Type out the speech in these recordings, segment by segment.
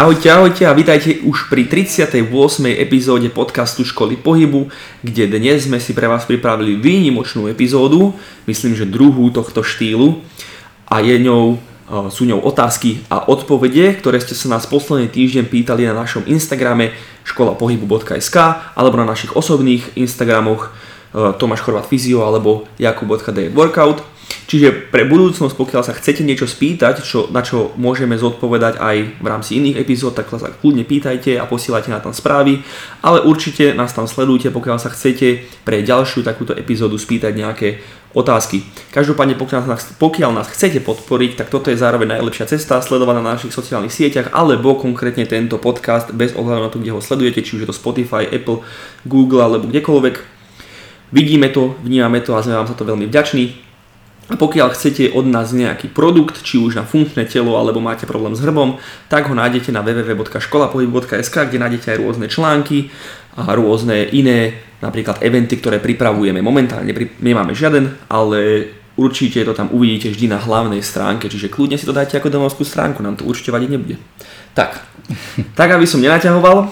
Ahojte, ahojte a vítajte už pri 38. epizóde podcastu Školy pohybu, kde dnes sme si pre vás pripravili výnimočnú epizódu, myslím, že druhú tohto štýlu a je ňou, e, sú ňou otázky a odpovede, ktoré ste sa nás posledný týždeň pýtali na našom Instagrame školapohybu.sk alebo na našich osobných Instagramoch e, Tomáš Chorvat Fyzio alebo jakub.d workout. Čiže pre budúcnosť, pokiaľ sa chcete niečo spýtať, čo, na čo môžeme zodpovedať aj v rámci iných epizód, tak sa kľudne pýtajte a posielajte na tam správy, ale určite nás tam sledujte, pokiaľ sa chcete pre ďalšiu takúto epizódu spýtať nejaké otázky. Každopádne, pokiaľ nás, pokiaľ nás chcete podporiť, tak toto je zároveň najlepšia cesta, sledovať na našich sociálnych sieťach, alebo konkrétne tento podcast bez ohľadu na to, kde ho sledujete, či už je to Spotify, Apple, Google alebo kdekoľvek. Vidíme to, vnímame to a sme vám za to veľmi vďační. A pokiaľ chcete od nás nejaký produkt, či už na funkčné telo alebo máte problém s hrbom, tak ho nájdete na www.školapohyb.sk, kde nájdete aj rôzne články a rôzne iné, napríklad eventy, ktoré pripravujeme. Momentálne nemáme žiaden, ale určite to tam uvidíte vždy na hlavnej stránke, čiže kľudne si to dajte ako domovskú stránku, nám to určite vadiť nebude. Tak, tak aby som nenaťahoval, uh,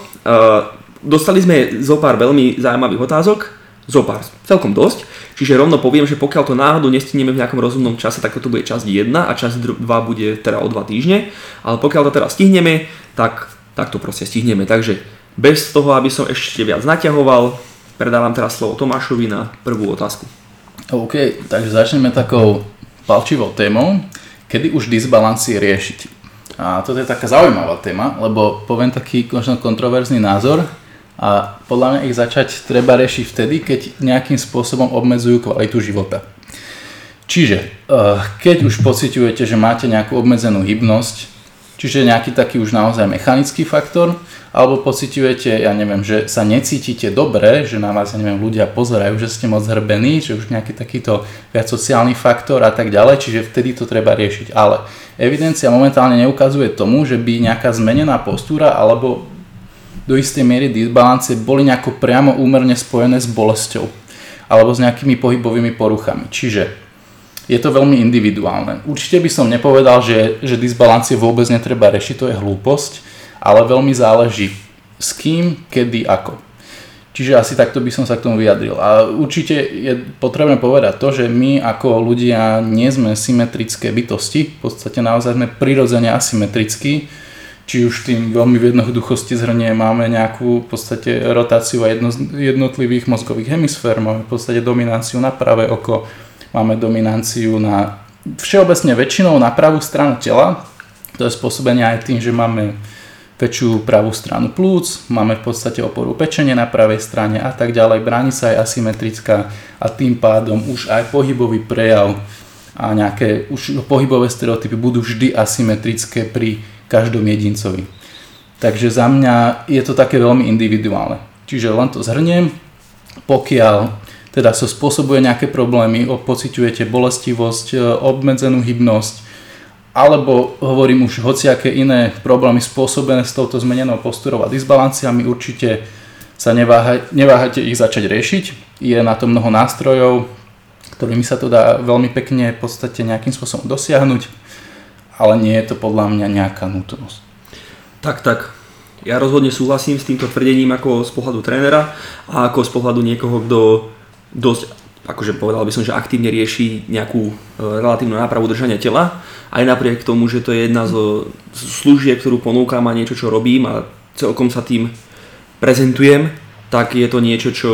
dostali sme zo pár veľmi zaujímavých otázok, zo pár, celkom dosť. Čiže rovno poviem, že pokiaľ to náhodou nestihneme v nejakom rozumnom čase, tak toto bude časť 1 a časť 2 bude teda o 2 týždne. Ale pokiaľ to teraz stihneme, tak, tak to proste stihneme. Takže bez toho, aby som ešte viac naťahoval, predávam teraz slovo Tomášovi na prvú otázku. OK, takže začneme takou palčivou témou, kedy už disbalancie riešiť. A toto je taká zaujímavá téma, lebo poviem taký možno kontroverzný názor, a podľa mňa ich začať treba riešiť vtedy, keď nejakým spôsobom obmedzujú kvalitu života. Čiže, eh, keď už pociťujete, že máte nejakú obmedzenú hybnosť, čiže nejaký taký už naozaj mechanický faktor, alebo pociťujete, ja neviem, že sa necítite dobre, že na vás, ja neviem, ľudia pozerajú, že ste moc hrbení, že už nejaký takýto viac sociálny faktor a tak ďalej, čiže vtedy to treba riešiť. Ale evidencia momentálne neukazuje tomu, že by nejaká zmenená postúra alebo do istej miery disbalancie boli nejako priamo úmerne spojené s bolesťou alebo s nejakými pohybovými poruchami. Čiže je to veľmi individuálne. Určite by som nepovedal, že, že disbalancie vôbec netreba riešiť, to je hlúposť, ale veľmi záleží s kým, kedy, ako. Čiže asi takto by som sa k tomu vyjadril. A určite je potrebné povedať to, že my ako ľudia nie sme symetrické bytosti, v podstate naozaj sme prirodzene asymetrickí, či už tým veľmi v jednoduchosti zhrnie máme nejakú v podstate rotáciu jedno, jednotlivých mozgových hemisfér, máme v podstate dominanciu na pravé oko, máme dominanciu na všeobecne väčšinou na pravú stranu tela, to je spôsobenie aj tým, že máme väčšiu pravú stranu plúc, máme v podstate oporu pečenie na pravej strane a tak ďalej, bránica je asymetrická a tým pádom už aj pohybový prejav a nejaké už pohybové stereotypy budú vždy asymetrické pri každom jedincovi. Takže za mňa je to také veľmi individuálne. Čiže len to zhrniem, pokiaľ teda sa so spôsobuje nejaké problémy, pociťujete bolestivosť, e, obmedzenú hybnosť, alebo hovorím už hociaké iné problémy spôsobené s touto zmenenou postúrou a disbalanciami, určite sa neváha, neváhajte ich začať riešiť. Je na to mnoho nástrojov, ktorými sa to dá veľmi pekne v podstate nejakým spôsobom dosiahnuť ale nie je to podľa mňa nejaká nutnosť. Tak, tak. Ja rozhodne súhlasím s týmto tvrdením ako z pohľadu trénera a ako z pohľadu niekoho, kto dosť, akože povedal by som, že aktívne rieši nejakú e, relatívnu nápravu držania tela, aj napriek tomu, že to je jedna zo služieb, ktorú ponúkam a niečo, čo robím a celkom sa tým prezentujem, tak je to niečo, čo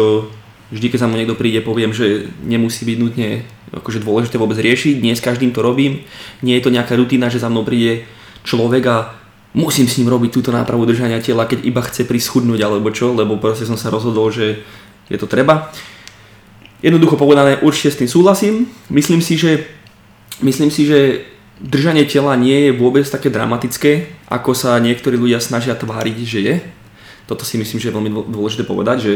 vždy, keď sa mu niekto príde, poviem, že nemusí byť nutne akože dôležité vôbec riešiť, dnes každým to robím, nie je to nejaká rutina, že za mnou príde človek a musím s ním robiť túto nápravu držania tela, keď iba chce prischudnúť alebo čo, lebo proste som sa rozhodol, že je to treba. Jednoducho povedané, určite s tým súhlasím. Myslím si, že, myslím si, že držanie tela nie je vôbec také dramatické, ako sa niektorí ľudia snažia tváriť, že je. Toto si myslím, že je veľmi dôležité povedať, že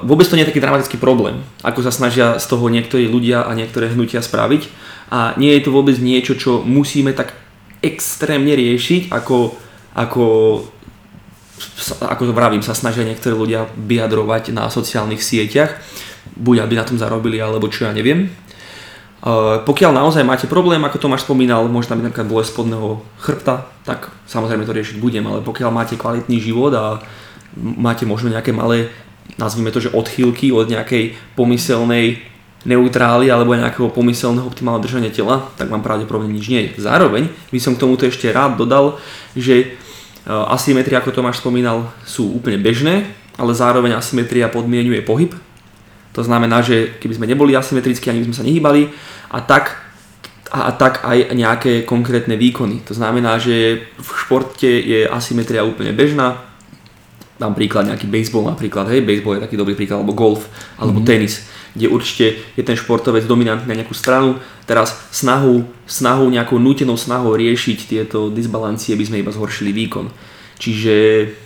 vôbec to nie je taký dramatický problém, ako sa snažia z toho niektorí ľudia a niektoré hnutia spraviť. A nie je to vôbec niečo, čo musíme tak extrémne riešiť, ako, ako, ako to vravím, sa snažia niektorí ľudia vyjadrovať na sociálnych sieťach, buď aby na tom zarobili, alebo čo ja neviem. pokiaľ naozaj máte problém, ako Tomáš spomínal, môže tam byť napríklad bolesť spodného chrbta, tak samozrejme to riešiť budem, ale pokiaľ máte kvalitný život a máte možno nejaké malé, nazvime to, že odchýlky od nejakej pomyselnej neutrály alebo nejakého pomyselného optimálneho držania tela, tak vám pravdepodobne nič nie je. Zároveň by som k tomuto ešte rád dodal, že e, asymetria, ako Tomáš spomínal, sú úplne bežné, ale zároveň asymetria podmienuje pohyb, to znamená, že keby sme neboli asymetrickí, ani by sme sa nehýbali a tak, a, tak aj nejaké konkrétne výkony. To znamená, že v športe je asymetria úplne bežná. Dám príklad nejaký baseball napríklad, hej, baseball je taký dobrý príklad, alebo golf, alebo mm-hmm. tenis, kde určite je ten športovec dominantný na nejakú stranu. Teraz snahu, snahu nejakou nútenou snahou riešiť tieto disbalancie by sme iba zhoršili výkon. Čiže,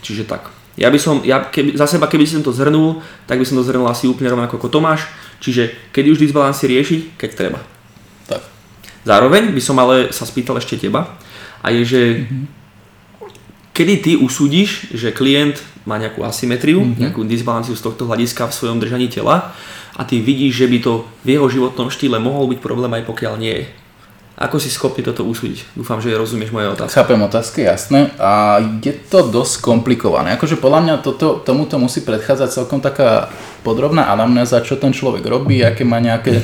čiže tak. Ja by som, ja keby, za seba keby som to zhrnul, tak by som to zhrnul asi úplne rovnako ako Tomáš, čiže kedy už disbalancie riešiť, keď treba. Tak. Zároveň by som ale sa spýtal ešte teba, a je, že mm-hmm. kedy ty usúdiš, že klient má nejakú asymetriu, mm-hmm. nejakú disbalanciu z tohto hľadiska v svojom držaní tela a ty vidíš, že by to v jeho životnom štýle mohol byť problém aj pokiaľ nie je. Ako si schopný toto usúdiť? Dúfam, že rozumieš moje otázky. Chápem otázky, jasné. A je to dosť komplikované. Akože podľa mňa toto, tomuto musí predchádzať celkom taká podrobná anamnéza, čo ten človek robí, aké má nejaké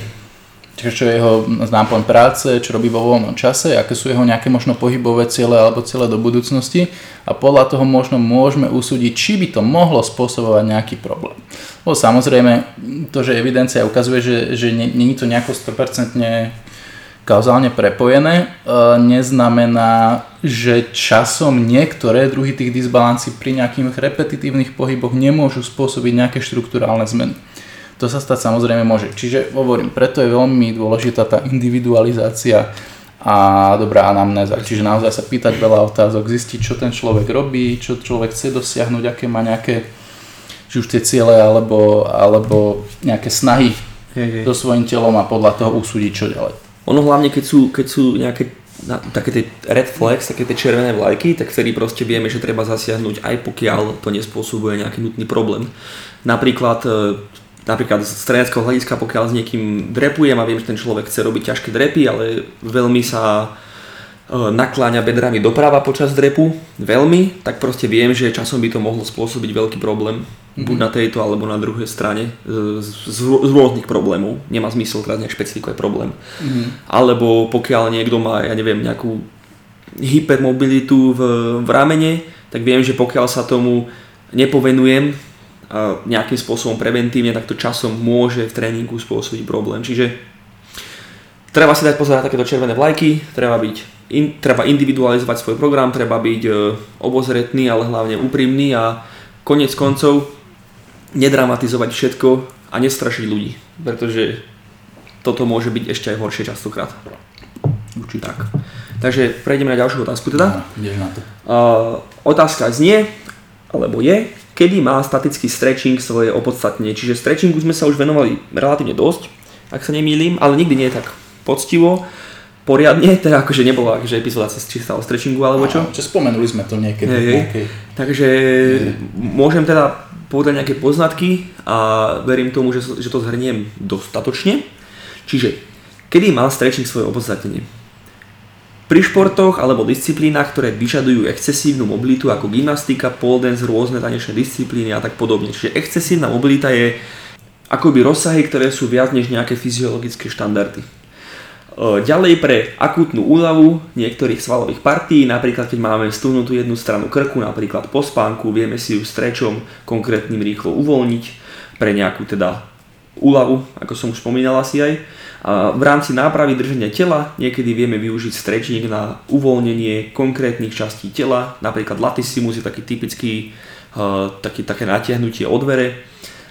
čo je jeho náplň práce, čo robí vo voľnom čase, aké sú jeho nejaké možno pohybové ciele alebo ciele do budúcnosti a podľa toho možno môžeme usúdiť, či by to mohlo spôsobovať nejaký problém. Lebo samozrejme, to, že evidencia ukazuje, že, že není to nejako 100% kauzálne prepojené, e, neznamená, že časom niektoré druhy tých disbalancí pri nejakých repetitívnych pohyboch nemôžu spôsobiť nejaké štruktúrálne zmeny. To sa stať samozrejme môže. Čiže hovorím, preto je veľmi dôležitá tá individualizácia a dobrá anamnéza. Čiže naozaj sa pýtať veľa otázok, zistiť, čo ten človek robí, čo človek chce dosiahnuť, aké má nejaké či už tie ciele alebo, alebo nejaké snahy hej, hej. so svojím telom a podľa toho usúdiť, čo ďalej. Ono hlavne, keď sú, keď sú nejaké na, také tie red flags, také tie červené vlajky, tak vtedy proste vieme, že treba zasiahnuť aj pokiaľ to nespôsobuje nejaký nutný problém. Napríklad, e, napríklad z treneckého hľadiska, pokiaľ s niekým drepujem a viem, že ten človek chce robiť ťažké drepy, ale veľmi sa e, nakláňa bedrami doprava počas drepu, veľmi, tak proste viem, že časom by to mohlo spôsobiť veľký problém mm-hmm. buď na tejto alebo na druhej strane z, z, z rôznych problémov. Nemá zmysel teraz nejak špecifikovať problém. Mm-hmm. Alebo pokiaľ niekto má, ja neviem, nejakú hypermobilitu v, v ramene, tak viem, že pokiaľ sa tomu nepovenujem nejakým spôsobom preventívne, tak to časom môže v tréningu spôsobiť problém. Čiže treba si dať pozor na takéto červené vlajky, treba byť in, treba individualizovať svoj program, treba byť e, obozretný, ale hlavne úprimný a konec koncov nedramatizovať všetko a nestrašiť ľudí, pretože toto môže byť ešte aj horšie častokrát. Určite. Tak. Takže prejdeme na ďalšiu otázku teda. No, na to. Uh, otázka znie, alebo je, kedy má statický stretching svoje opodstatnenie. Čiže stretchingu sme sa už venovali relatívne dosť, ak sa nemýlim, ale nikdy nie je tak poctivo poriadne, teda akože nebola akože epizóda čistá o stretchingu alebo čo. Čo spomenuli sme to niekedy. Hey, okay. Takže hey. môžem teda povedať nejaké poznatky a verím tomu, že, že to zhrniem dostatočne. Čiže, kedy má stretching svoje opodstatnenie? Pri športoch alebo disciplínach, ktoré vyžadujú excesívnu mobilitu ako gymnastika, pole dance, rôzne tanečné disciplíny a tak podobne. Čiže excesívna mobilita je akoby rozsahy, ktoré sú viac než nejaké fyziologické štandardy. Ďalej pre akútnu úľavu niektorých svalových partí, napríklad keď máme stuhnutú jednu stranu krku, napríklad po spánku, vieme si ju strečom konkrétnym rýchlo uvoľniť pre nejakú teda úľavu, ako som už spomínal asi aj. V rámci nápravy držania tela niekedy vieme využiť stretching na uvoľnenie konkrétnych častí tela, napríklad latissimus je taký typický taký, také natiahnutie od dvere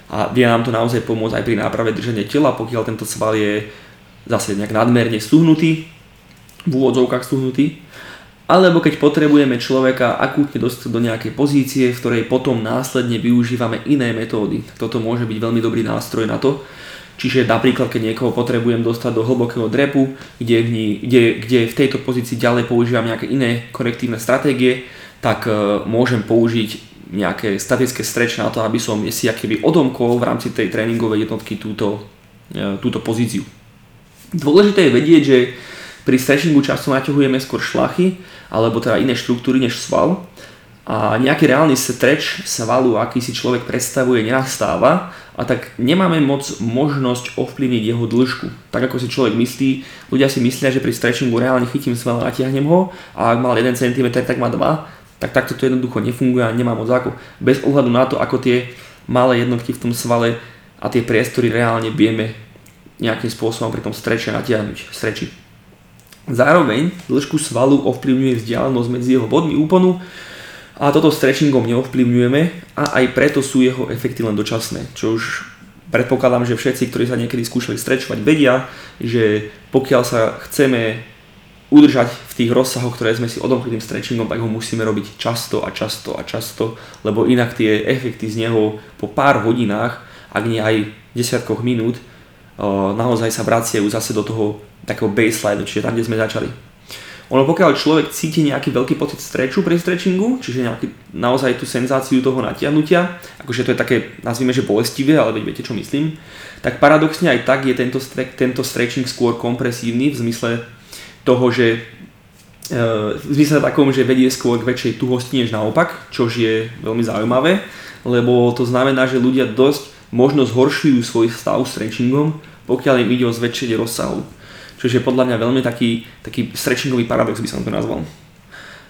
a vie nám to naozaj pomôcť aj pri náprave držania tela, pokiaľ tento sval je zase nejak nadmerne stuhnutý, v úvodzovkách stuhnutý, alebo keď potrebujeme človeka akútne dostať do nejakej pozície, v ktorej potom následne využívame iné metódy. Toto môže byť veľmi dobrý nástroj na to. Čiže napríklad, keď niekoho potrebujem dostať do hlbokého drepu, kde, v, ní, kde, kde v tejto pozícii ďalej používam nejaké iné korektívne stratégie, tak uh, môžem použiť nejaké statické stretch na to, aby som si akéby odomkol v rámci tej tréningovej jednotky túto, uh, túto pozíciu. Dôležité je vedieť, že pri stretchingu často naťahujeme skôr šlachy, alebo teda iné štruktúry než sval. A nejaký reálny stretch svalu, aký si človek predstavuje, nenastáva a tak nemáme moc možnosť ovplyvniť jeho dĺžku. Tak ako si človek myslí, ľudia si myslia, že pri stretchingu reálne chytím sval a natiahnem ho a ak mal 1 cm, tak má 2, tak takto to jednoducho nefunguje a nemá moc ako. Bez ohľadu na to, ako tie malé jednotky v tom svale a tie priestory reálne vieme nejakým spôsobom pri tom streče natiahnuť, streči. Zároveň dĺžku svalu ovplyvňuje vzdialenosť medzi jeho bodmi úponu a toto stretchingom neovplyvňujeme a aj preto sú jeho efekty len dočasné, čo už predpokladám, že všetci, ktorí sa niekedy skúšali strečovať, vedia, že pokiaľ sa chceme udržať v tých rozsahoch, ktoré sme si odomkli tým stretchingom, tak ho musíme robiť často a často a často, lebo inak tie efekty z neho po pár hodinách, ak nie aj desiatkoch minút, naozaj sa vraciajú zase do toho takého baseline, čiže tam, kde sme začali. Ono pokiaľ človek cíti nejaký veľký pocit streču pri stretchingu, čiže nejaký, naozaj tú senzáciu toho natiahnutia, akože to je také, nazvime, že bolestivé, ale veď viete, čo myslím, tak paradoxne aj tak je tento, tento stretching skôr kompresívny v zmysle toho, že e, v zmysle takom, že vedie skôr k väčšej tuhosti než naopak, čo je veľmi zaujímavé, lebo to znamená, že ľudia dosť možno zhoršujú svoj stav stretchingom, pokiaľ im ide o zväčšenie rozsahu. Čo je podľa mňa veľmi taký, taký stretchingový paradox by som to nazval.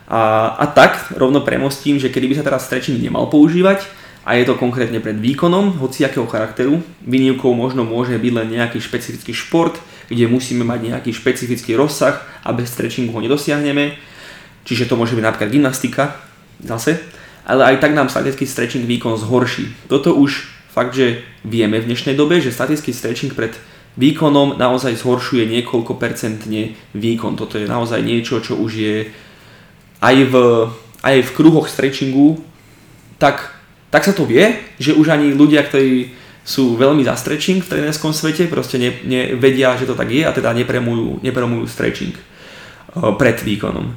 A, a tak rovno premostím, že kedy by sa teraz stretching nemal používať, a je to konkrétne pred výkonom hociakého charakteru. Výnimkou možno môže byť len nejaký špecifický šport, kde musíme mať nejaký špecifický rozsah a bez stretchingu ho nedosiahneme. Čiže to môže byť napríklad gymnastika, zase. Ale aj tak nám statický stretching výkon zhorší. Toto už fakt, že vieme v dnešnej dobe, že statický stretching pred výkonom naozaj zhoršuje niekoľko percentne výkon. Toto je naozaj niečo, čo už je aj v, aj v kruhoch stretchingu, tak, tak sa to vie, že už ani ľudia, ktorí sú veľmi za stretching v trénerskom svete, proste ne, nevedia, že to tak je a teda nepremujú, nepremujú stretching uh, pred výkonom.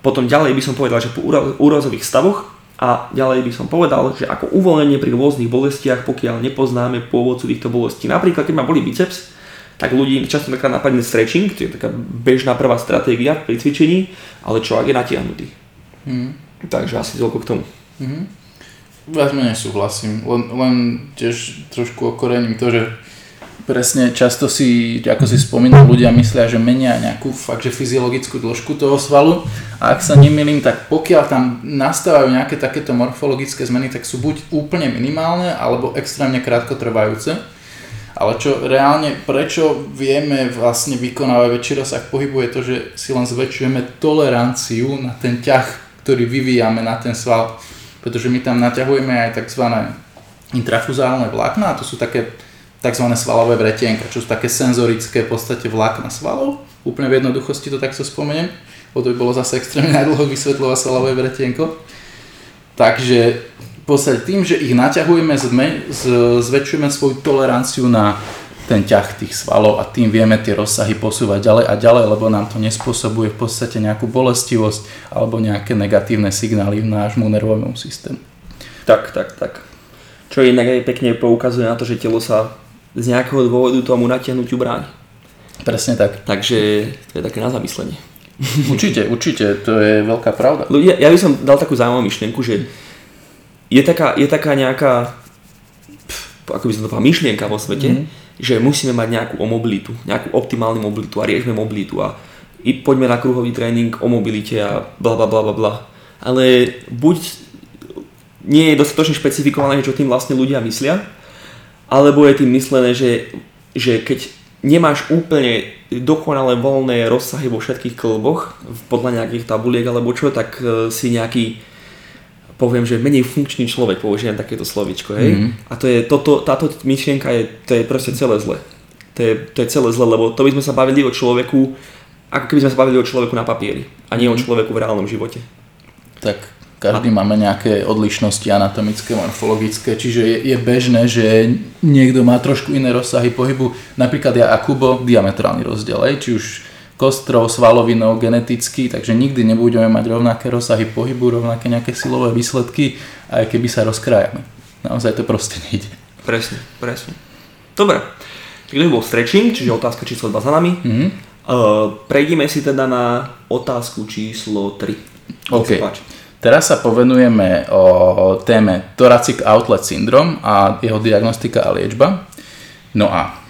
Potom ďalej by som povedal, že po úrazových stavoch a ďalej by som povedal, že ako uvoľnenie pri rôznych bolestiach, pokiaľ nepoznáme pôvodcu týchto bolestí. Napríklad, keď ma boli biceps, tak ľudí často taká napadne stretching, to je taká bežná prvá stratégia pri cvičení, ale čo ak je natiahnutý. Mm. Takže asi toľko k tomu. Mm-hmm. Viac menej súhlasím, len, len tiež trošku okorením to, že presne často si, ako si spomínal, ľudia myslia, že menia nejakú fakt, že fyziologickú dĺžku toho svalu a ak sa nemýlim, tak pokiaľ tam nastávajú nejaké takéto morfologické zmeny, tak sú buď úplne minimálne alebo extrémne krátkotrvajúce. Ale čo reálne, prečo vieme vlastne vykonávať väčší rozsah pohybu je to, že si len zväčšujeme toleranciu na ten ťah, ktorý vyvíjame na ten sval. Pretože my tam naťahujeme aj tzv. intrafuzálne vlákna, a to sú také tzv. svalové vretienka, čo sú také senzorické v podstate vlákna svalov. Úplne v jednoduchosti to takto spomeniem, lebo to by bolo zase extrémne najdlho vysvetľovať svalové vretienko. Takže podstate tým, že ich naťahujeme, zväčšujeme svoju toleranciu na ten ťah tých svalov a tým vieme tie rozsahy posúvať ďalej a ďalej, lebo nám to nespôsobuje v podstate nejakú bolestivosť alebo nejaké negatívne signály v nášmu nervovému systému. Tak, tak, tak. Čo inak aj pekne poukazuje na to, že telo sa z nejakého dôvodu tomu natiahnutiu bráni. Presne tak. Takže to je také na zamyslenie. Určite, určite, to je veľká pravda. Ľudia, ja by som dal takú zaujímavú myšlienku, že je taká, je taká nejaká, pf, ako by som to povedal, myšlienka vo svete, mm-hmm. že musíme mať nejakú o mobilitu, nejakú optimálnu mobilitu a riešme mobilitu a i poďme na kruhový tréning o mobilite a bla bla bla bla bla. Ale buď nie je dostatočne špecifikované, čo tým vlastne ľudia myslia, alebo je tým myslené, že, že keď nemáš úplne dokonale voľné rozsahy vo všetkých klboch, podľa nejakých tabuliek alebo čo, tak e, si nejaký poviem, že menej funkčný človek, použijem takéto slovičko, hej. Mm. A to je, toto, táto myšlienka je, to je proste celé zle. To je, to je celé zle, lebo to by sme sa bavili o človeku, ako keby sme sa bavili o človeku na papieri a nie mm. o mhm. človeku v reálnom živote. Tak každý máme nejaké odlišnosti anatomické, morfologické, čiže je, je bežné, že niekto má trošku iné rozsahy pohybu. Napríklad ja a Kubo, diametrálny rozdiel, či už kostrov, svalovinou, geneticky, takže nikdy nebudeme mať rovnaké rozsahy pohybu, rovnaké nejaké silové výsledky, aj keby sa rozkrájame. Naozaj to proste nejde. Presne, presne. Dobre. Tak to by bol stretching, čiže otázka číslo 2 za nami. Mhm. Uh, prejdime si teda na otázku číslo 3. Nech OK. Teraz sa povenujeme o téme Thoracic Outlet Syndrome a jeho diagnostika a liečba. No a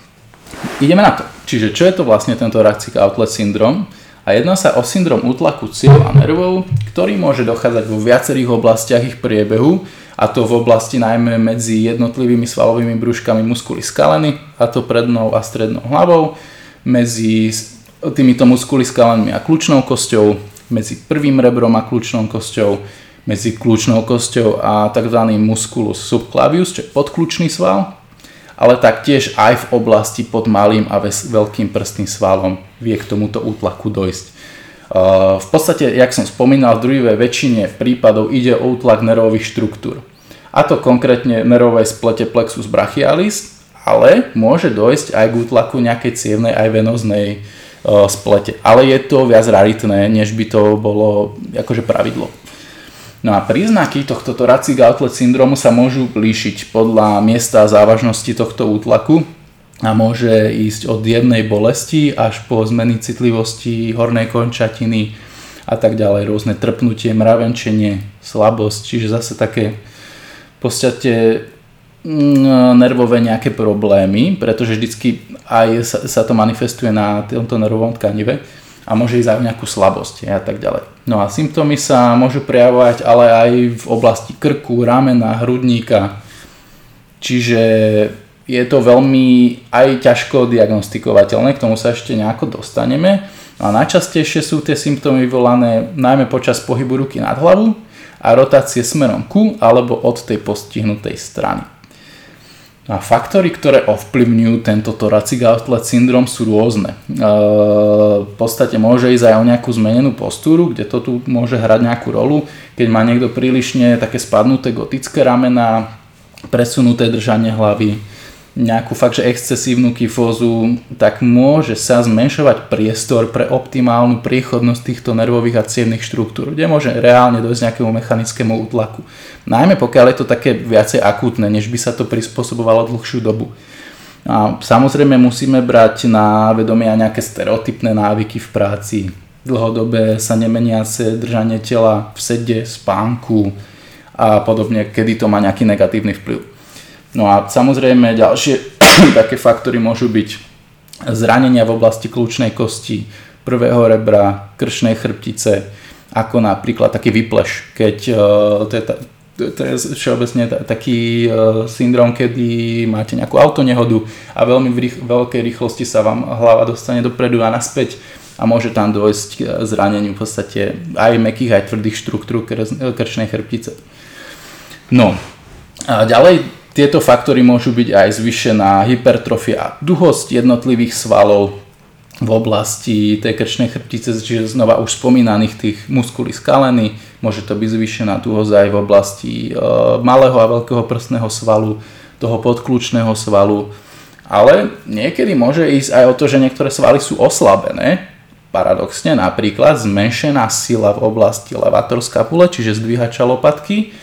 ideme na to. Čiže čo je to vlastne ten Thoracic Outlet Syndrome? A jedná sa o syndrom útlaku ciev a nervov, ktorý môže dochádzať vo viacerých oblastiach ich priebehu, a to v oblasti najmä medzi jednotlivými svalovými brúškami muskuly skaleny, a to prednou a strednou hlavou, medzi týmito muskuly skalenmi a kľúčnou kosťou, medzi prvým rebrom a kľúčnou kosťou, medzi kľúčnou kosťou a tzv. musculus subclavius, čo je podkľúčný sval, ale taktiež aj v oblasti pod malým a veľkým prstným svalom vie k tomuto útlaku dojsť. Uh, V podstate, jak som spomínal, v druhej väčšine prípadov ide o útlak nervových štruktúr. A to konkrétne nervovej splete plexus brachialis, ale môže dojsť aj k útlaku nejakej cievnej aj venoznej uh, splete. Ale je to viac raritné, než by to bolo akože pravidlo. No a príznaky tohto thoracic outlet syndromu sa môžu líšiť podľa miesta závažnosti tohto útlaku a môže ísť od jednej bolesti až po zmeny citlivosti hornej končatiny a tak ďalej, rôzne trpnutie, mravenčenie, slabosť, čiže zase také v podstate mm, nervové nejaké problémy, pretože vždycky aj sa, sa to manifestuje na tomto nervovom tkanive a môže ísť aj o nejakú slabosť a tak ďalej. No a symptómy sa môžu prejavovať ale aj v oblasti krku, ramena, hrudníka, čiže je to veľmi aj ťažko diagnostikovateľné, k tomu sa ešte nejako dostaneme. No a najčastejšie sú tie symptómy vyvolané najmä počas pohybu ruky nad hlavu a rotácie smerom ku alebo od tej postihnutej strany. A faktory, ktoré ovplyvňujú tento thoracic outlet syndrom sú rôzne. E, v podstate môže ísť aj o nejakú zmenenú postúru, kde to tu môže hrať nejakú rolu. Keď má niekto prílišne také spadnuté gotické ramena, presunuté držanie hlavy, nejakú fakt, že excesívnu kyfózu, tak môže sa zmenšovať priestor pre optimálnu priechodnosť týchto nervových a cievnych štruktúr, kde môže reálne dojsť nejakému mechanickému útlaku. Najmä pokiaľ je to také viacej akútne, než by sa to prispôsobovalo dlhšiu dobu. A samozrejme musíme brať na vedomie aj nejaké stereotypné návyky v práci, dlhodobé sa nemeniace držanie tela v sede, spánku a podobne, kedy to má nejaký negatívny vplyv. No a samozrejme ďalšie také faktory môžu byť zranenia v oblasti kľúčnej kosti, prvého rebra, kršnej chrbtice, ako napríklad taký vypleš, keď uh, to je, to je všeobecne ta, taký uh, syndrom, kedy máte nejakú autonehodu a veľmi v rých, veľkej rýchlosti sa vám hlava dostane dopredu a naspäť a môže tam dôjsť k zraneniu v podstate aj mekých, aj tvrdých štruktúr krčnej chrbtice. No, a ďalej tieto faktory môžu byť aj zvyšená hypertrofia a duhosť jednotlivých svalov v oblasti tej krčnej chrbtice, čiže znova už spomínaných tých muskulí skaleny, môže to byť zvýšená duhosť aj v oblasti e, malého a veľkého prstného svalu, toho podkľúčného svalu, ale niekedy môže ísť aj o to, že niektoré svaly sú oslabené, paradoxne napríklad zmenšená sila v oblasti levator scapula, čiže zdvíhača lopatky,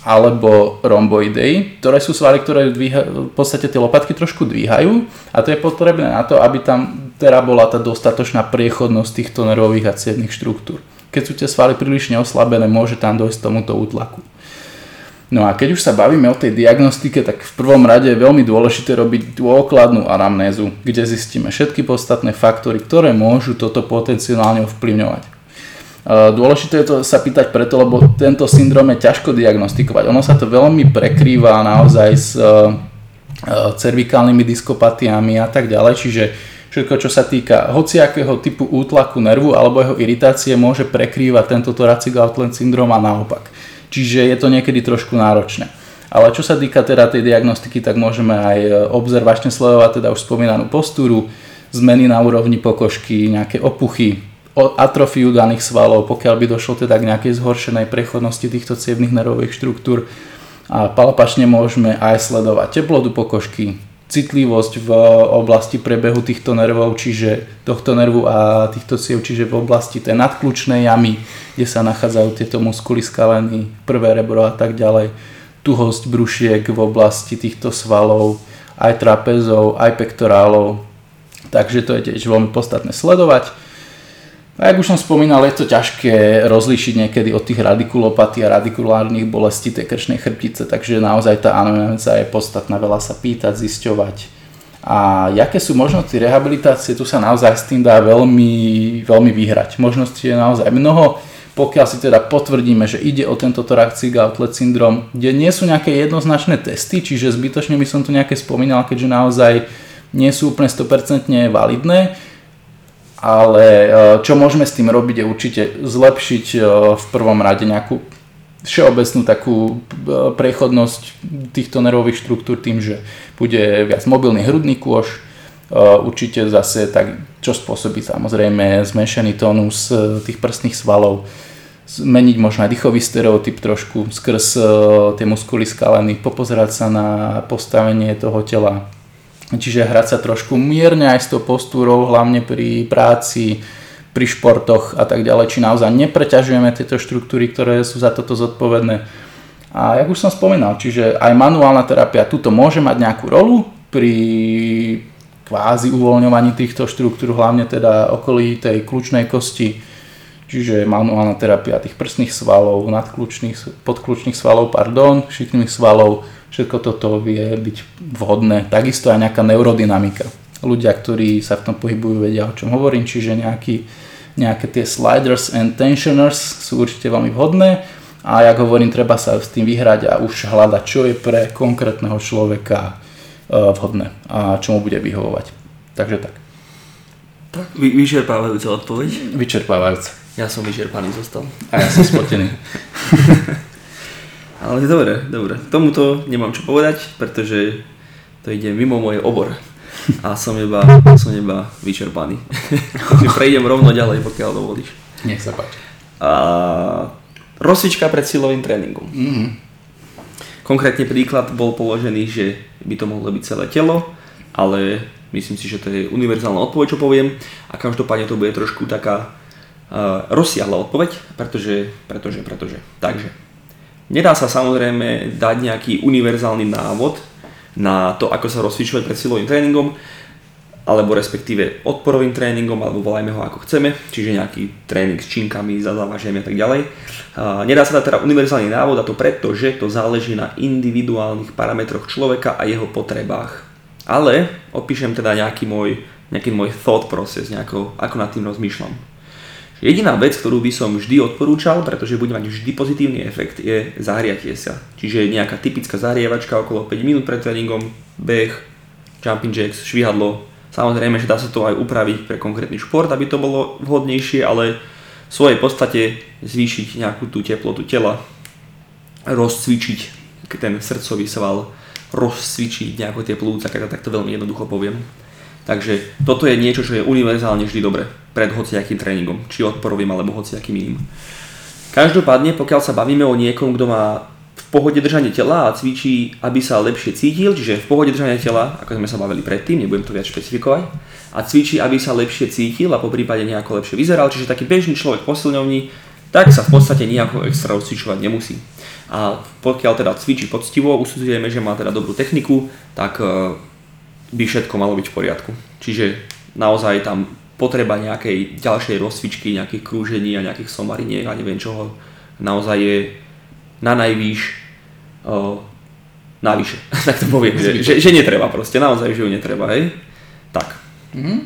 alebo romboidei, ktoré sú svaly, ktoré dvíha, v podstate tie lopatky trošku dvíhajú a to je potrebné na to, aby tam teda bola tá dostatočná priechodnosť týchto nervových a cievnych štruktúr. Keď sú tie svaly príliš neoslabené, môže tam dojsť k tomuto útlaku. No a keď už sa bavíme o tej diagnostike, tak v prvom rade je veľmi dôležité robiť dôkladnú anamnézu, kde zistíme všetky podstatné faktory, ktoré môžu toto potenciálne ovplyvňovať. Dôležité je to sa pýtať preto, lebo tento syndrom je ťažko diagnostikovať. Ono sa to veľmi prekrýva naozaj s cervikálnymi diskopatiami a tak ďalej, čiže všetko, čo sa týka hociakého typu útlaku nervu alebo jeho iritácie, môže prekrývať tento thoracic outlet syndrom a naopak. Čiže je to niekedy trošku náročné. Ale čo sa týka teda tej diagnostiky, tak môžeme aj obzervačne sledovať teda už spomínanú postúru, zmeny na úrovni pokožky, nejaké opuchy, atrofiu daných svalov, pokiaľ by došlo teda k nejakej zhoršenej prechodnosti týchto cievnych nervových štruktúr. A palpačne môžeme aj sledovať teplotu pokožky, citlivosť v oblasti prebehu týchto nervov, čiže tohto nervu a týchto ciev, čiže v oblasti tej nadkľúčnej jamy, kde sa nachádzajú tieto muskuly skaleny, prvé rebro a tak ďalej, tuhosť brušiek v oblasti týchto svalov aj trapezov, aj pektorálov, takže to je tiež veľmi podstatné sledovať. A jak už som spomínal, je to ťažké rozlíšiť niekedy od tých radikulopatí a radikulárnych bolestí tej krčnej chrbtice, takže naozaj tá anamnéza je podstatná, veľa sa pýtať, zisťovať. A aké sú možnosti rehabilitácie, tu sa naozaj s tým dá veľmi, veľmi vyhrať. Možnosti je naozaj mnoho, pokiaľ si teda potvrdíme, že ide o tento thoracic outlet syndrom, kde nie sú nejaké jednoznačné testy, čiže zbytočne by som to nejaké spomínal, keďže naozaj nie sú úplne 100% validné, ale e, čo môžeme s tým robiť je určite zlepšiť e, v prvom rade nejakú všeobecnú takú e, prechodnosť týchto nervových štruktúr tým, že bude viac mobilný hrudný kôž, určite zase tak, čo spôsobí samozrejme zmenšený tónus tých prstných svalov, zmeniť možno aj dýchový stereotyp trošku skrz tie muskuly skaleny, popozerať sa na postavenie toho tela, Čiže hrať sa trošku mierne aj s tou postúrou, hlavne pri práci, pri športoch a tak ďalej, či naozaj nepreťažujeme tieto štruktúry, ktoré sú za toto zodpovedné. A jak už som spomínal, čiže aj manuálna terapia tuto môže mať nejakú rolu pri kvázi uvoľňovaní týchto štruktúr, hlavne teda okolí tej kľúčnej kosti, čiže manuálna terapia tých prsných svalov, podkľúčných svalov, pardon, šikmých svalov, Všetko toto vie byť vhodné. Takisto aj nejaká neurodynamika. Ľudia, ktorí sa v tom pohybujú, vedia o čom hovorím, čiže nejaký, nejaké tie sliders and tensioners sú určite veľmi vhodné a jak hovorím, treba sa s tým vyhrať a už hľadať, čo je pre konkrétneho človeka e, vhodné a čo mu bude vyhovovať. Takže tak. Tak, vy, vyčerpávajúca odpoveď? Vyčerpávajúca. Ja som vyčerpaný zostal. A ja som spotený. Ale dobre, dobre. Tomuto nemám čo povedať, pretože to ide mimo môj obor. A som iba, som iba vyčerpaný. Takže prejdem rovno ďalej, pokiaľ dovolíš. Nech sa páči. A rozcvička pred silovým tréningom. Mm-hmm. Konkrétne príklad bol položený, že by to mohlo byť celé telo, ale myslím si, že to je univerzálna odpoveď, čo poviem. A každopádne to bude trošku taká uh, rozsiahla odpoveď, pretože, pretože, pretože. Takže, Nedá sa samozrejme dať nejaký univerzálny návod na to, ako sa rozcvičovať pred silovým tréningom, alebo respektíve odporovým tréningom, alebo volajme ho ako chceme, čiže nejaký tréning s činkami, zazávažiami a tak ďalej. Nedá sa dať teda univerzálny návod a to preto, že to záleží na individuálnych parametroch človeka a jeho potrebách. Ale opíšem teda nejaký môj, nejaký môj thought process, nejako, ako nad tým rozmýšľam. Jediná vec, ktorú by som vždy odporúčal, pretože bude mať vždy pozitívny efekt, je zahriatie sa. Čiže nejaká typická zahrievačka okolo 5 minút pred tréningom, beh, jumping jacks, švihadlo. Samozrejme, že dá sa to aj upraviť pre konkrétny šport, aby to bolo vhodnejšie, ale v svojej podstate zvýšiť nejakú tú teplotu tela, rozcvičiť ten srdcový sval, rozcvičiť nejako tie plúca, keď to takto veľmi jednoducho poviem. Takže toto je niečo, čo je univerzálne vždy dobre pred hociakým tréningom, či odporovým alebo hociakým iným. Každopádne, pokiaľ sa bavíme o niekom, kto má v pohode držanie tela a cvičí, aby sa lepšie cítil, čiže v pohode držanie tela, ako sme sa bavili predtým, nebudem to viac špecifikovať, a cvičí, aby sa lepšie cítil a po prípade nejako lepšie vyzeral, čiže taký bežný človek posilňovní, tak sa v podstate nejako extra rozcvičovať nemusí. A pokiaľ teda cvičí poctivo, usudzujeme, že má teda dobrú techniku, tak e, by všetko malo byť v poriadku. Čiže naozaj tam potreba nejakej ďalšej rozcvičky, nejakých krúžení a nejakých somariniek a neviem čoho, naozaj je na najvýš uh, navyše, tak to poviem, že, že, že netreba proste, naozaj, že ju netreba, hej. Tak. Mm-hmm.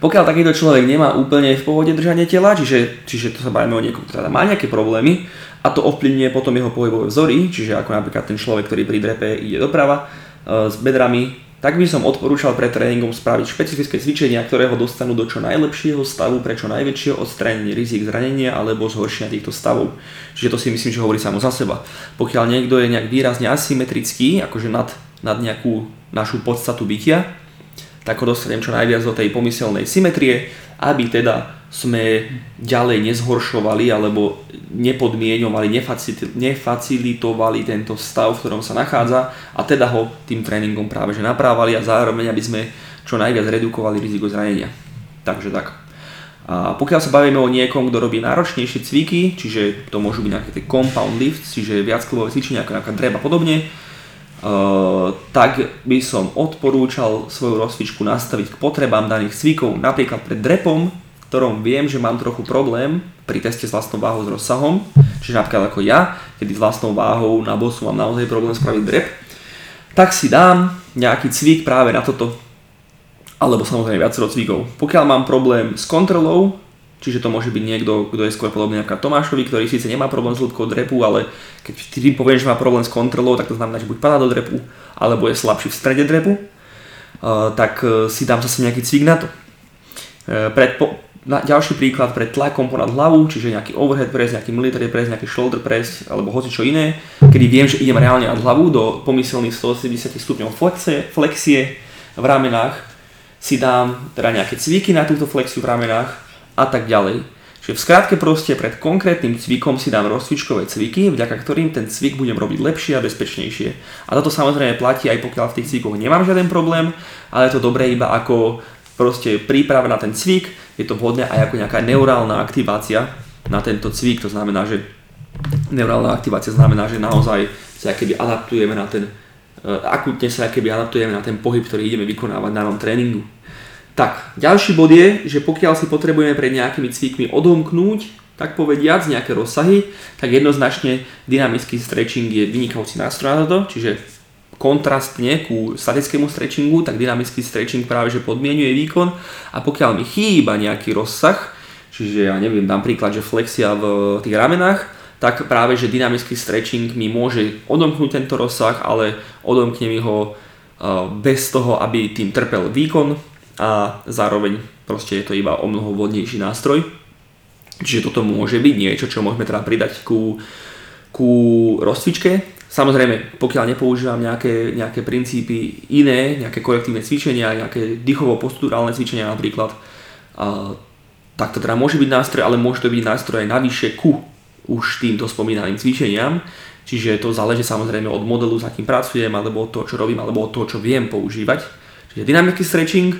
Pokiaľ takýto človek nemá úplne v pohode držanie tela, čiže, čiže to sa bavíme o niekom, ktorý má nejaké problémy a to ovplyvňuje potom jeho pohybové vzory, čiže ako napríklad ten človek, ktorý pri drepe ide doprava uh, s bedrami, tak by som odporúčal pred tréningom spraviť špecifické cvičenia, ktoré ho dostanú do čo najlepšieho stavu pre čo najväčšie odstránenie rizik zranenia alebo zhoršenia týchto stavov. Čiže to si myslím, že hovorí samo za seba. Pokiaľ niekto je nejak výrazne asymetrický, akože nad, nad nejakú našu podstatu bytia, tak ho dostanem čo najviac do tej pomyselnej symetrie, aby teda sme ďalej nezhoršovali alebo nepodmienovali, nefacilitovali tento stav, v ktorom sa nachádza a teda ho tým tréningom práve že naprávali a zároveň, aby sme čo najviac redukovali riziko zranenia. Takže tak. A pokiaľ sa bavíme o niekom, kto robí náročnejšie cviky, čiže to môžu byť nejaké tie compound lifts, čiže viac klubové cvičenia ako nejaká dreba podobne, tak by som odporúčal svoju rozcvičku nastaviť k potrebám daných cvikov, napríklad pred drepom, ktorom viem, že mám trochu problém pri teste s vlastnou váhou s rozsahom, čiže napríklad ako ja, kedy s vlastnou váhou na bosu mám naozaj problém spraviť drep, tak si dám nejaký cvik práve na toto, alebo samozrejme viacero cvikov. Pokiaľ mám problém s kontrolou, čiže to môže byť niekto, kto je skôr podobný ako Tomášovi, ktorý síce nemá problém s hĺbkou drepu, ale keď ty poviem, že má problém s kontrolou, tak to znamená, že buď padá do drepu, alebo je slabší v strede drepu, uh, tak uh, si dám zase nejaký cvik na to. Uh, pred po, na, ďalší príklad pre tlakom ponad hlavu, čiže nejaký overhead press, nejaký military press, nejaký shoulder press alebo hoci čo iné, kedy viem, že idem reálne nad hlavu do pomyselných 180 stupňov flexie, flexie v ramenách, si dám teda nejaké cviky na túto flexiu v ramenách a tak ďalej. Čiže v skratke proste pred konkrétnym cvikom si dám rozcvičkové cviky, vďaka ktorým ten cvik budem robiť lepšie a bezpečnejšie. A toto samozrejme platí aj pokiaľ v tých cvikoch nemám žiaden problém, ale je to dobré iba ako proste príprava na ten cvik, je to vhodné aj ako nejaká neurálna aktivácia na tento cvik, to znamená, že neurálna aktivácia znamená, že naozaj sa keby adaptujeme na ten, uh, akutne sa keby adaptujeme na ten pohyb, ktorý ideme vykonávať na danom tréningu. Tak, ďalší bod je, že pokiaľ si potrebujeme pred nejakými cvikmi odomknúť, tak povediac, nejaké rozsahy, tak jednoznačne dynamický stretching je vynikajúci nástroj na to, čiže kontrastne ku statickému stretchingu, tak dynamický stretching práve že podmienuje výkon a pokiaľ mi chýba nejaký rozsah, čiže ja neviem, dám príklad, že flexia v tých ramenách, tak práve že dynamický stretching mi môže odomknúť tento rozsah, ale odomkne mi ho bez toho, aby tým trpel výkon, a zároveň proste je to iba o mnoho vodnejší nástroj. Čiže toto môže byť niečo, čo môžeme teda pridať ku, ku rozcvičke. Samozrejme, pokiaľ nepoužívam nejaké, nejaké princípy iné, nejaké korektívne cvičenia, nejaké dýchovo-posturálne cvičenia napríklad, a, tak to teda môže byť nástroj, ale môže to byť nástroj aj navyše ku už týmto spomínaným cvičeniam. Čiže to záleží samozrejme od modelu, s akým pracujem, alebo od toho, čo robím, alebo od toho, čo viem používať. Čiže dynamický stretching,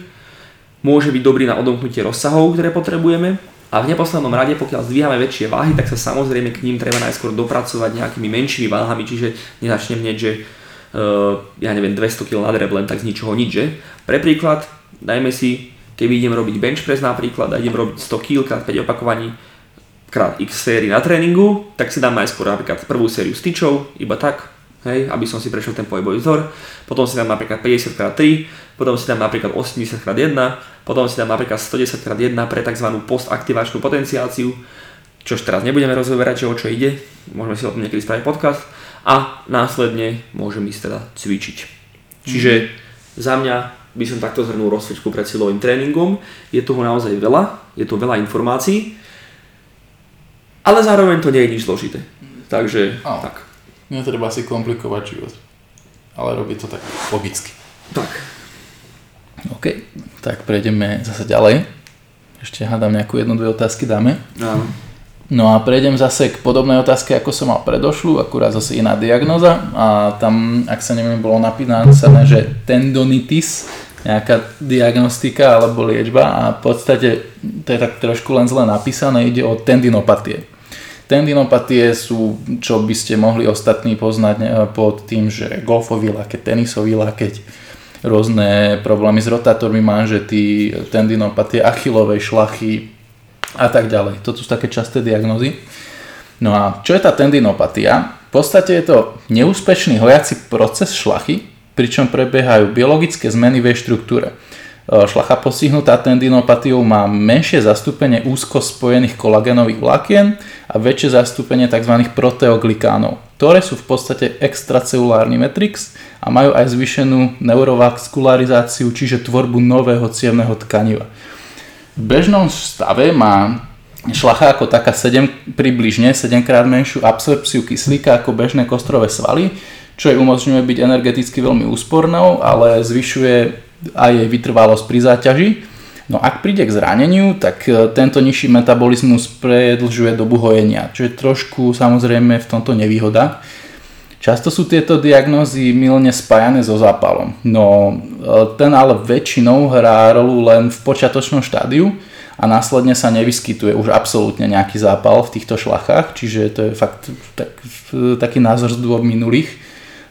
môže byť dobrý na odomknutie rozsahov, ktoré potrebujeme. A v neposlednom rade, pokiaľ zdvíhame väčšie váhy, tak sa samozrejme k ním treba najskôr dopracovať nejakými menšími váhami, čiže nezačnem hneď, že uh, ja neviem, 200 kg na len tak z ničoho nič, že? Pre príklad, dajme si, keby idem robiť bench press napríklad a idem robiť 100 kg krát 5 opakovaní krát x sérii na tréningu, tak si dám najskôr napríklad prvú sériu styčov, iba tak, hej, aby som si prešiel ten pohybový vzor, potom si dám napríklad 50x3, potom si dám napríklad 80x1, potom si dám napríklad 110x1 pre tzv. postaktivačnú potenciáciu, čož teraz nebudeme rozoberať, že o čo ide, môžeme si o tom niekedy spraviť podcast a následne môžem ísť teda cvičiť. Čiže za mňa by som takto zhrnul rozcvičku pred silovým tréningom, je toho naozaj veľa, je to veľa informácií, ale zároveň to nie je nič zložité. Takže oh. tak. Netreba si komplikovať život. Ale robí to tak logicky. Tak. OK, tak prejdeme zase ďalej. Ešte hádam nejakú jednu, dve otázky dáme. Áno. No a prejdem zase k podobnej otázke, ako som mal predošlu, akurát zase iná diagnoza a tam, ak sa neviem, bolo napísané, že tendonitis, nejaká diagnostika alebo liečba a v podstate to je tak trošku len zle napísané, ide o tendinopatie. Tendinopatie sú, čo by ste mohli ostatní poznať e, pod tým, že golfový lakeť, tenisový lakeť, rôzne problémy s rotátormi manžety, tendinopatie achilovej šlachy a tak ďalej. To sú také časté diagnozy. No a čo je tá tendinopatia? V podstate je to neúspešný hojací proces šlachy, pričom prebiehajú biologické zmeny v jej štruktúre. E, šlacha postihnutá tendinopatiou má menšie zastúpenie úzko spojených kolagénových vlákien a väčšie zastúpenie tzv. proteoglikánov, ktoré sú v podstate extracelulárny matrix a majú aj zvýšenú neurovaskularizáciu, čiže tvorbu nového cievného tkaniva. V bežnom stave má šlacha ako taká 7, približne 7 krát menšiu absorpciu kyslíka ako bežné kostrové svaly, čo jej umožňuje byť energeticky veľmi úspornou, ale zvyšuje a jej vytrvalosť pri záťaži. No ak príde k zraneniu, tak e, tento nižší metabolizmus predlžuje dobu hojenia, čo je trošku samozrejme v tomto nevýhoda. Často sú tieto diagnózy milne spájane so zápalom, no e, ten ale väčšinou hrá rolu len v počiatočnom štádiu a následne sa nevyskytuje už absolútne nejaký zápal v týchto šlachách, čiže to je fakt tak, taký názor z dôb minulých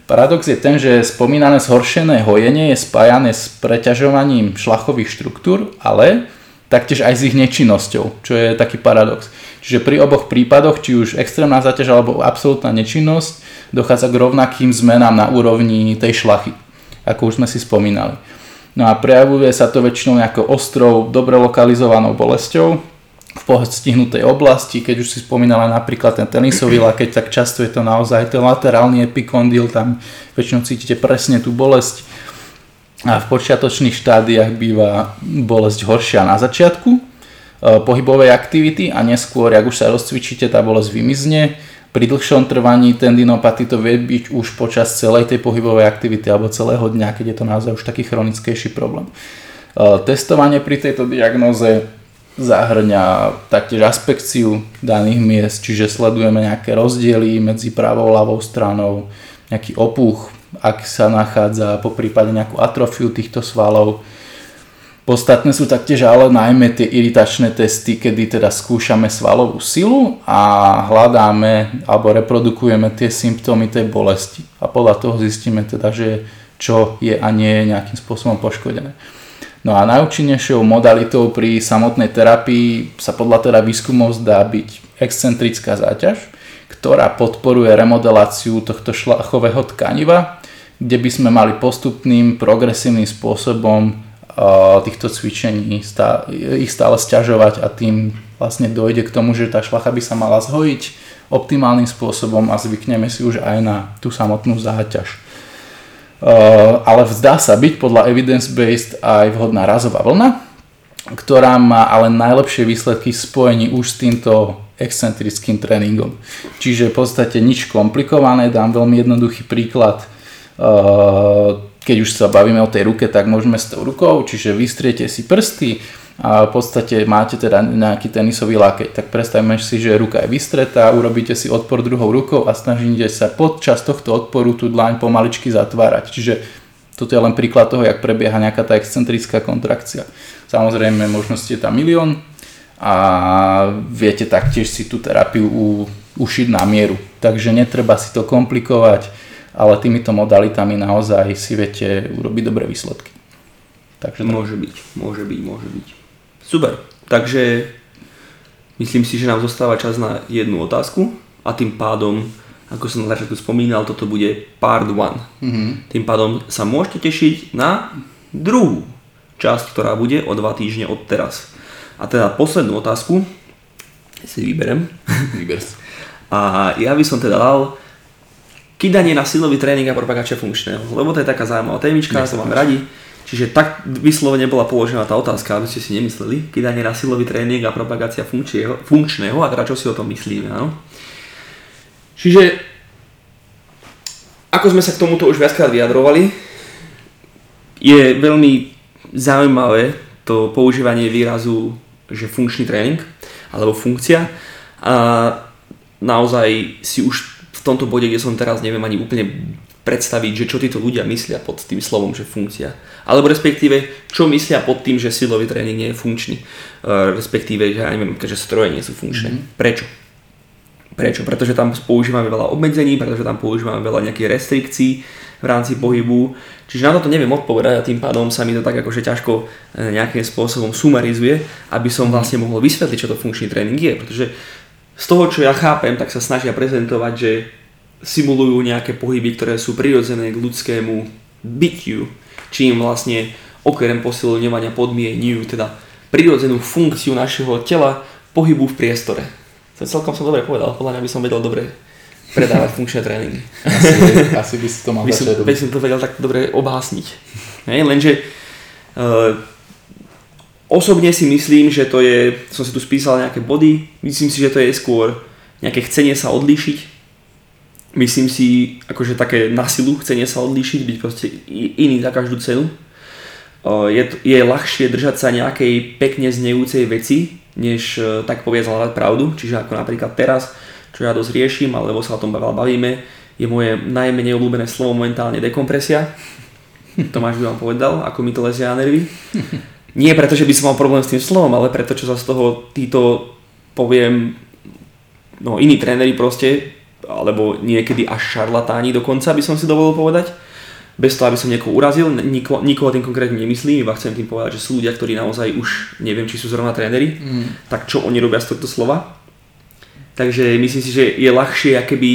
Paradox je ten, že spomínané zhoršené hojenie je spájané s preťažovaním šlachových štruktúr, ale taktiež aj s ich nečinnosťou, čo je taký paradox. Čiže pri oboch prípadoch, či už extrémna záťaž alebo absolútna nečinnosť, dochádza k rovnakým zmenám na úrovni tej šlachy, ako už sme si spomínali. No a prejavuje sa to väčšinou nejakou ostrou, dobre lokalizovanou bolesťou v postihnutej oblasti, keď už si spomínala napríklad ten tenisový lakeť, tak často je to naozaj ten laterálny epikondil, tam väčšinou cítite presne tú bolesť a v počiatočných štádiách býva bolesť horšia na začiatku e, pohybovej aktivity a neskôr, ak už sa rozcvičíte, tá bolesť vymizne. Pri dlhšom trvaní tendinopaty to vie byť už počas celej tej pohybovej aktivity alebo celého dňa, keď je to naozaj už taký chronickejší problém. E, testovanie pri tejto diagnoze zahrňa taktiež aspekciu daných miest, čiže sledujeme nejaké rozdiely medzi pravou a ľavou stranou, nejaký opuch, ak sa nachádza po prípade nejakú atrofiu týchto svalov. Podstatné sú taktiež ale najmä tie iritačné testy, kedy teda skúšame svalovú silu a hľadáme alebo reprodukujeme tie symptómy tej bolesti. A podľa toho zistíme teda, že čo je a nie je nejakým spôsobom poškodené. No a najúčinnejšou modalitou pri samotnej terapii sa podľa teda výskumov zdá byť excentrická záťaž, ktorá podporuje remodeláciu tohto šlachového tkaniva kde by sme mali postupným, progresívnym spôsobom týchto cvičení ich stále stiažovať a tým vlastne dojde k tomu, že tá šlacha by sa mala zhojiť optimálnym spôsobom a zvykneme si už aj na tú samotnú záťaž. Ale vzdá sa byť podľa evidence-based aj vhodná razová vlna, ktorá má ale najlepšie výsledky v spojení už s týmto excentrickým tréningom. Čiže v podstate nič komplikované, dám veľmi jednoduchý príklad keď už sa bavíme o tej ruke, tak môžeme s tou rukou, čiže vystriete si prsty a v podstate máte teda nejaký tenisový lakeť, tak predstavme si, že ruka je vystretá, urobíte si odpor druhou rukou a snažíte sa podčas tohto odporu tú dlaň pomaličky zatvárať. Čiže toto je len príklad toho, jak prebieha nejaká tá excentrická kontrakcia. Samozrejme, možnosti je tam milión a viete taktiež si tú terapiu ušiť na mieru. Takže netreba si to komplikovať ale týmito modalitami naozaj si viete urobiť dobré výsledky. Takže môže byť, môže byť, môže byť. Super, takže myslím si, že nám zostáva čas na jednu otázku a tým pádom, ako som na začiatku spomínal, toto bude part 1. Mm-hmm. Tým pádom sa môžete tešiť na druhú časť, ktorá bude o dva týždne od teraz. A teda poslednú otázku si vyberem. Vyber A ja by som teda dal, kydanie na silový tréning a propagácia funkčného. Lebo to je taká zaujímavá témička, to máme radi. Čiže tak vyslovene bola položená tá otázka, aby ste si nemysleli. Kydanie na silový tréning a propagácia funkčného, funkčného a teda čo si o tom myslíme. Áno? Čiže ako sme sa k tomuto už viackrát vyjadrovali, je veľmi zaujímavé to používanie výrazu, že funkčný tréning alebo funkcia a naozaj si už v tomto bode, kde som teraz, neviem ani úplne predstaviť, že čo títo ľudia myslia pod tým slovom, že funkcia. Alebo respektíve, čo myslia pod tým, že silový tréning nie je funkčný. Uh, respektíve, že ja neviem, že stroje nie sú funkčné. Mm-hmm. Prečo? Prečo? Pretože tam používame veľa obmedzení, pretože tam používame veľa nejakých restrikcií v rámci pohybu. Čiže na toto neviem odpovedať a tým pádom sa mi to tak akože ťažko e, nejakým spôsobom sumarizuje, aby som vlastne mohol vysvetliť, čo to funkčný tréning je. Pretože z toho, čo ja chápem, tak sa snažia prezentovať, že simulujú nejaké pohyby, ktoré sú prirodzené k ľudskému bytiu, čím vlastne okrem posilňovania podmienujú teda prirodzenú funkciu našeho tela pohybu v priestore. To celkom som dobre povedal, podľa mňa by som vedel dobre predávať funkčné tréningy. Asi, asi by si to mal by som, by som to vedel tak dobre obhásniť. Hej, lenže uh, Osobne si myslím, že to je, som si tu spísal nejaké body, myslím si, že to je skôr nejaké chcenie sa odlíšiť. Myslím si, akože také na silu chcenie sa odlíšiť, byť proste iný za každú cenu. Je, je ľahšie držať sa nejakej pekne znejúcej veci, než e, tak povedať hľadať pravdu. Čiže ako napríklad teraz, čo ja dosť riešim, alebo sa o tom bavíme, je moje najmenej obľúbené slovo momentálne dekompresia. Tomáš by vám povedal, ako mi to lezie na nervy. Nie preto, že by som mal problém s tým slovom, ale preto, čo sa z toho títo, poviem, no iní tréneri proste alebo niekedy až šarlatáni dokonca, by som si dovolil povedať. Bez toho, aby som niekoho urazil, nikoho, nikoho tým konkrétne nemyslím, iba chcem tým povedať, že sú ľudia, ktorí naozaj už neviem, či sú zrovna tréneri, mm. tak čo oni robia z tohto slova. Takže myslím si, že je ľahšie keby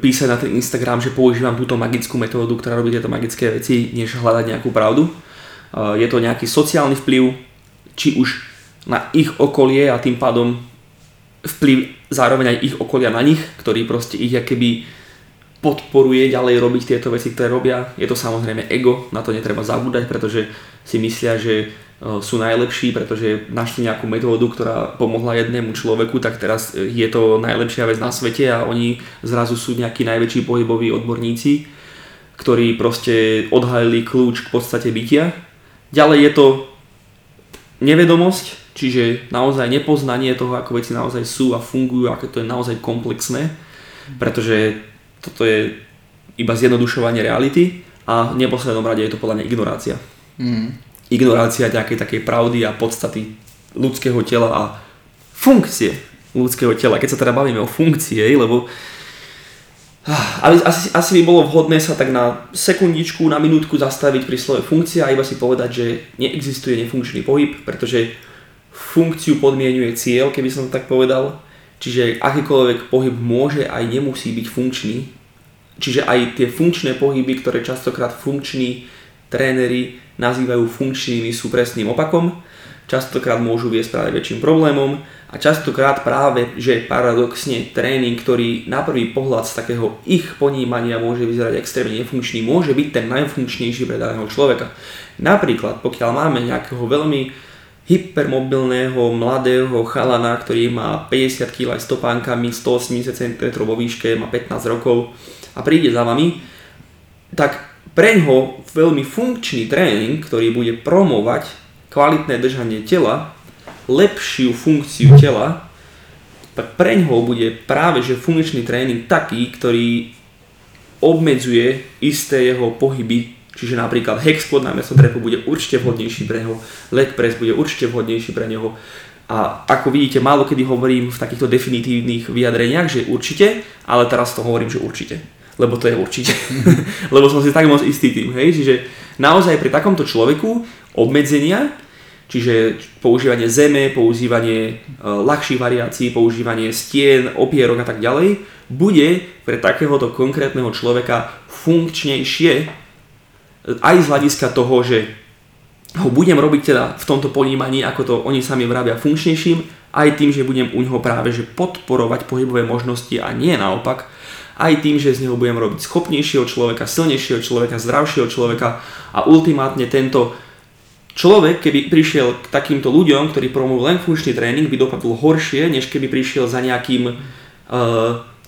písať na ten Instagram, že používam túto magickú metódu, ktorá robí tieto magické veci, než hľadať nejakú pravdu. Je to nejaký sociálny vplyv, či už na ich okolie a tým pádom vplyv zároveň aj ich okolia na nich, ktorý proste ich keby podporuje ďalej robiť tieto veci, ktoré robia. Je to samozrejme ego, na to netreba zabúdať, pretože si myslia, že e, sú najlepší, pretože našli nejakú metódu, ktorá pomohla jednému človeku, tak teraz e, je to najlepšia vec na svete a oni zrazu sú nejakí najväčší pohyboví odborníci, ktorí proste odhalili kľúč k podstate bytia. Ďalej je to nevedomosť, čiže naozaj nepoznanie toho, ako veci naozaj sú a fungujú, aké to je naozaj komplexné, pretože toto je iba zjednodušovanie reality a v neposlednom rade je to podľa mňa ignorácia. Mm. Ignorácia nejakej takej pravdy a podstaty ľudského tela a funkcie ľudského tela. Keď sa teda bavíme o funkcie, lebo ah, asi, asi by bolo vhodné sa tak na sekundičku, na minútku zastaviť pri slove funkcia a iba si povedať, že neexistuje nefunkčný pohyb, pretože funkciu podmienuje cieľ, keby som to tak povedal. Čiže akýkoľvek pohyb môže aj nemusí byť funkčný. Čiže aj tie funkčné pohyby, ktoré častokrát funkční tréneri nazývajú funkčnými, sú presným opakom. Častokrát môžu viesť práve väčším problémom a častokrát práve, že paradoxne tréning, ktorý na prvý pohľad z takého ich ponímania môže vyzerať extrémne nefunkčný, môže byť ten najfunkčnejší pre daného človeka. Napríklad, pokiaľ máme nejakého veľmi hypermobilného mladého chalana, ktorý má 50 kg aj stopánkami, 180 cm vo výške, má 15 rokov a príde za vami, tak pre ňoho veľmi funkčný tréning, ktorý bude promovať kvalitné držanie tela, lepšiu funkciu tela, tak pre ňoho bude práve že funkčný tréning taký, ktorý obmedzuje isté jeho pohyby Čiže napríklad hex squat namiesto drepu bude určite vhodnejší pre neho, leg press bude určite vhodnejší pre neho. A ako vidíte, málo kedy hovorím v takýchto definitívnych vyjadreniach, že určite, ale teraz to hovorím, že určite. Lebo to je určite. Lebo som si tak moc istý tým, hej. Čiže naozaj pri takomto človeku obmedzenia, čiže používanie zeme, používanie e, ľahších variácií, používanie stien, opierok a tak ďalej, bude pre takéhoto konkrétneho človeka funkčnejšie aj z hľadiska toho, že ho budem robiť teda v tomto ponímaní, ako to oni sami vravia, funkčnejším, aj tým, že budem u neho práve že podporovať pohybové možnosti a nie naopak, aj tým, že z neho budem robiť schopnejšieho človeka, silnejšieho človeka, zdravšieho človeka a ultimátne tento človek, keby prišiel k takýmto ľuďom, ktorí promujú len funkčný tréning, by dopadol horšie, než keby prišiel za nejakým uh,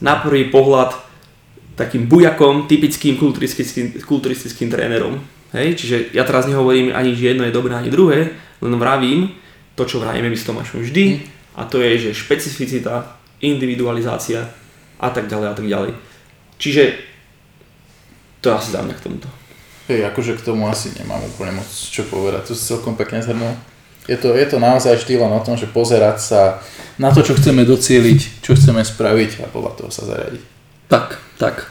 na prvý pohľad takým bujakom, typickým kulturistickým, kulturistickým trénerom. Hej? Čiže ja teraz nehovorím ani, že jedno je dobré, ani druhé, len vravím to, čo vravíme my s Tomášom vždy, mm. a to je, že špecificita, individualizácia a tak ďalej a tak ďalej. Čiže to asi za mňa k tomuto. Hej, akože k tomu asi nemám úplne moc čo povedať, to si celkom pekne zhrnul. Je to, je to naozaj štýlom o tom, že pozerať sa na to, čo chceme docieliť, čo chceme spraviť a podľa toho sa zariadiť. Tak, tak.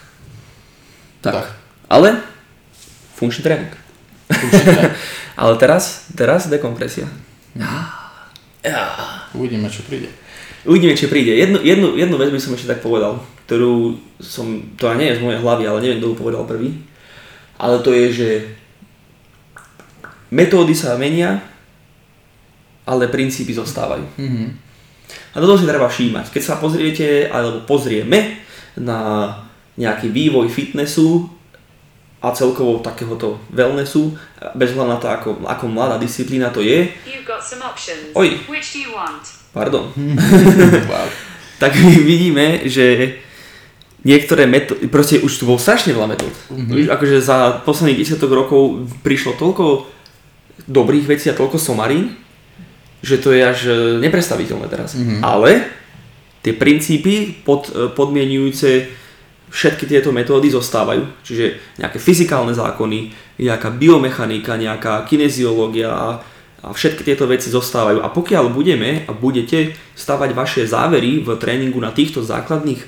Tak. tak. Ale funkčný tréning. Ale teraz, teraz dekompresia. Uvidíme, čo príde. Uvidíme, čo príde. Jednu, jednu, jednu vec by som ešte tak povedal, ktorú som, to nie je z mojej hlavy, ale neviem, kto ju povedal prvý. Ale to je, že metódy sa menia, ale princípy zostávajú. Mm-hmm. A toto si treba všímať. Keď sa pozriete, alebo pozrieme na nejaký vývoj fitnessu a celkovo takéhoto wellnessu, bez hľadu na to, ako, ako mladá disciplína to je. Oj. Pardon. wow. tak my vidíme, že niektoré metódy, proste už tu bol strašne veľa metód. Mm-hmm. Akože za posledných 10 rokov prišlo toľko dobrých vecí a toľko somarín, že to je až e, neprestaviteľné teraz. Mm-hmm. Ale tie princípy pod, e, podmienujúce všetky tieto metódy zostávajú. Čiže nejaké fyzikálne zákony, nejaká biomechanika, nejaká kineziológia a, a všetky tieto veci zostávajú. A pokiaľ budeme a budete stavať vaše závery v tréningu na týchto základných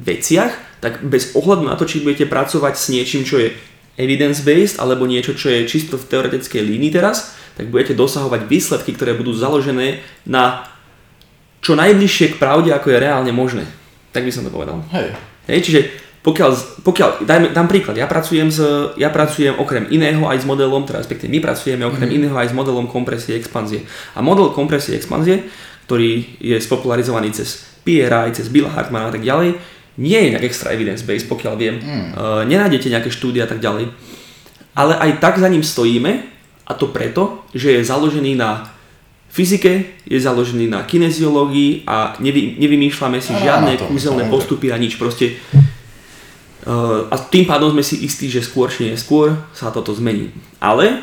veciach, tak bez ohľadu na to, či budete pracovať s niečím, čo je evidence-based, alebo niečo, čo je čisto v teoretickej línii teraz, tak budete dosahovať výsledky, ktoré budú založené na čo najbližšie k pravde, ako je reálne možné. Tak by som to povedal. Hej. Hej, čiže pokiaľ, pokiaľ dajme, dám príklad, ja pracujem, s, ja pracujem okrem iného aj s modelom, teda respektíve my pracujeme okrem mm. iného aj s modelom kompresie expanzie. A model kompresie expanzie, ktorý je spopularizovaný cez PRI, cez Bill Hartmana a tak ďalej, nie je nejak extra evidence-based, pokiaľ viem. Mm. Uh, nenájdete nejaké štúdie a tak ďalej. Ale aj tak za ním stojíme a to preto, že je založený na fyzike, je založený na kineziológii a nevy, nevymýšľame si žiadne kúzelné postupy a nič. Proste Uh, a tým pádom sme si istí, že skôr či neskôr sa toto zmení. Ale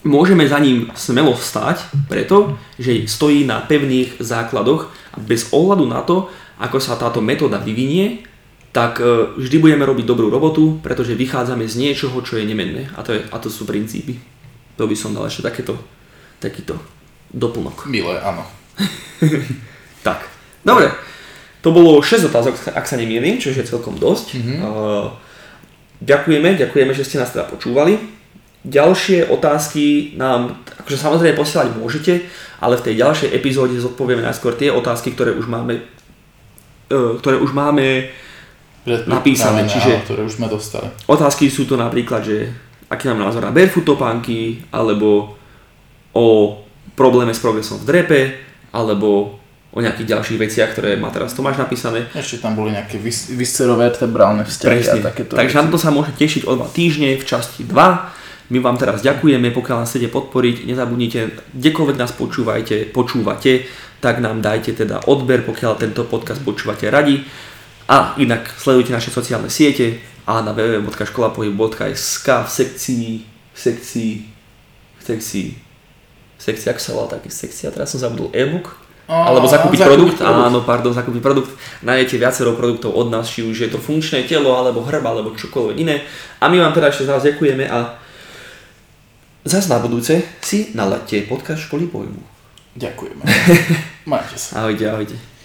môžeme za ním smelo vstať, preto, že stojí na pevných základoch a bez ohľadu na to, ako sa táto metóda vyvinie, tak uh, vždy budeme robiť dobrú robotu, pretože vychádzame z niečoho, čo je nemenné. A to, je, a to sú princípy. To by som dal ešte takéto, takýto doplnok. Milé, áno. tak, dobre. To bolo 6 otázok, ak sa nemýlim, čo je celkom dosť. Mm-hmm. Ďakujeme, ďakujeme, že ste nás teda počúvali. Ďalšie otázky nám, akože samozrejme posielať môžete, ale v tej ďalšej epizóde zodpovieme najskôr tie otázky, ktoré už máme, uh, ktoré už máme napísané. čiže ktoré už sme dostali. Otázky sú to napríklad, že aký nám názor na barefoot topánky, alebo o probléme s progresom v drepe, alebo o nejakých ďalších veciach, ktoré má teraz Tomáš napísané. Ešte tam boli nejaké vis- viscerovertebrálne vzťahy Presne. a takéto Takže na to sa môže tešiť o dva týždne v časti 2. My vám teraz ďakujeme, pokiaľ nás chcete podporiť, nezabudnite, kdekoľvek nás počúvajte, počúvate, tak nám dajte teda odber, pokiaľ tento podcast počúvate radi. A inak sledujte naše sociálne siete a na www.školapohyb.sk v sekcii, v sekcii, v sekcii, v sekcii, ako sa volá taký sekcia, teraz som zabudol e-book, alebo zakúpiť, produkt. produkt. Áno, pardon, zakúpiť produkt. Nájdete viacero produktov od nás, či už je to funkčné telo, alebo hrb, alebo čokoľvek iné. A my vám teda ešte raz ďakujeme a zase na budúce si naladte podcast školy pohybu. Ďakujeme. Majte sa. Ahojte, ahojte.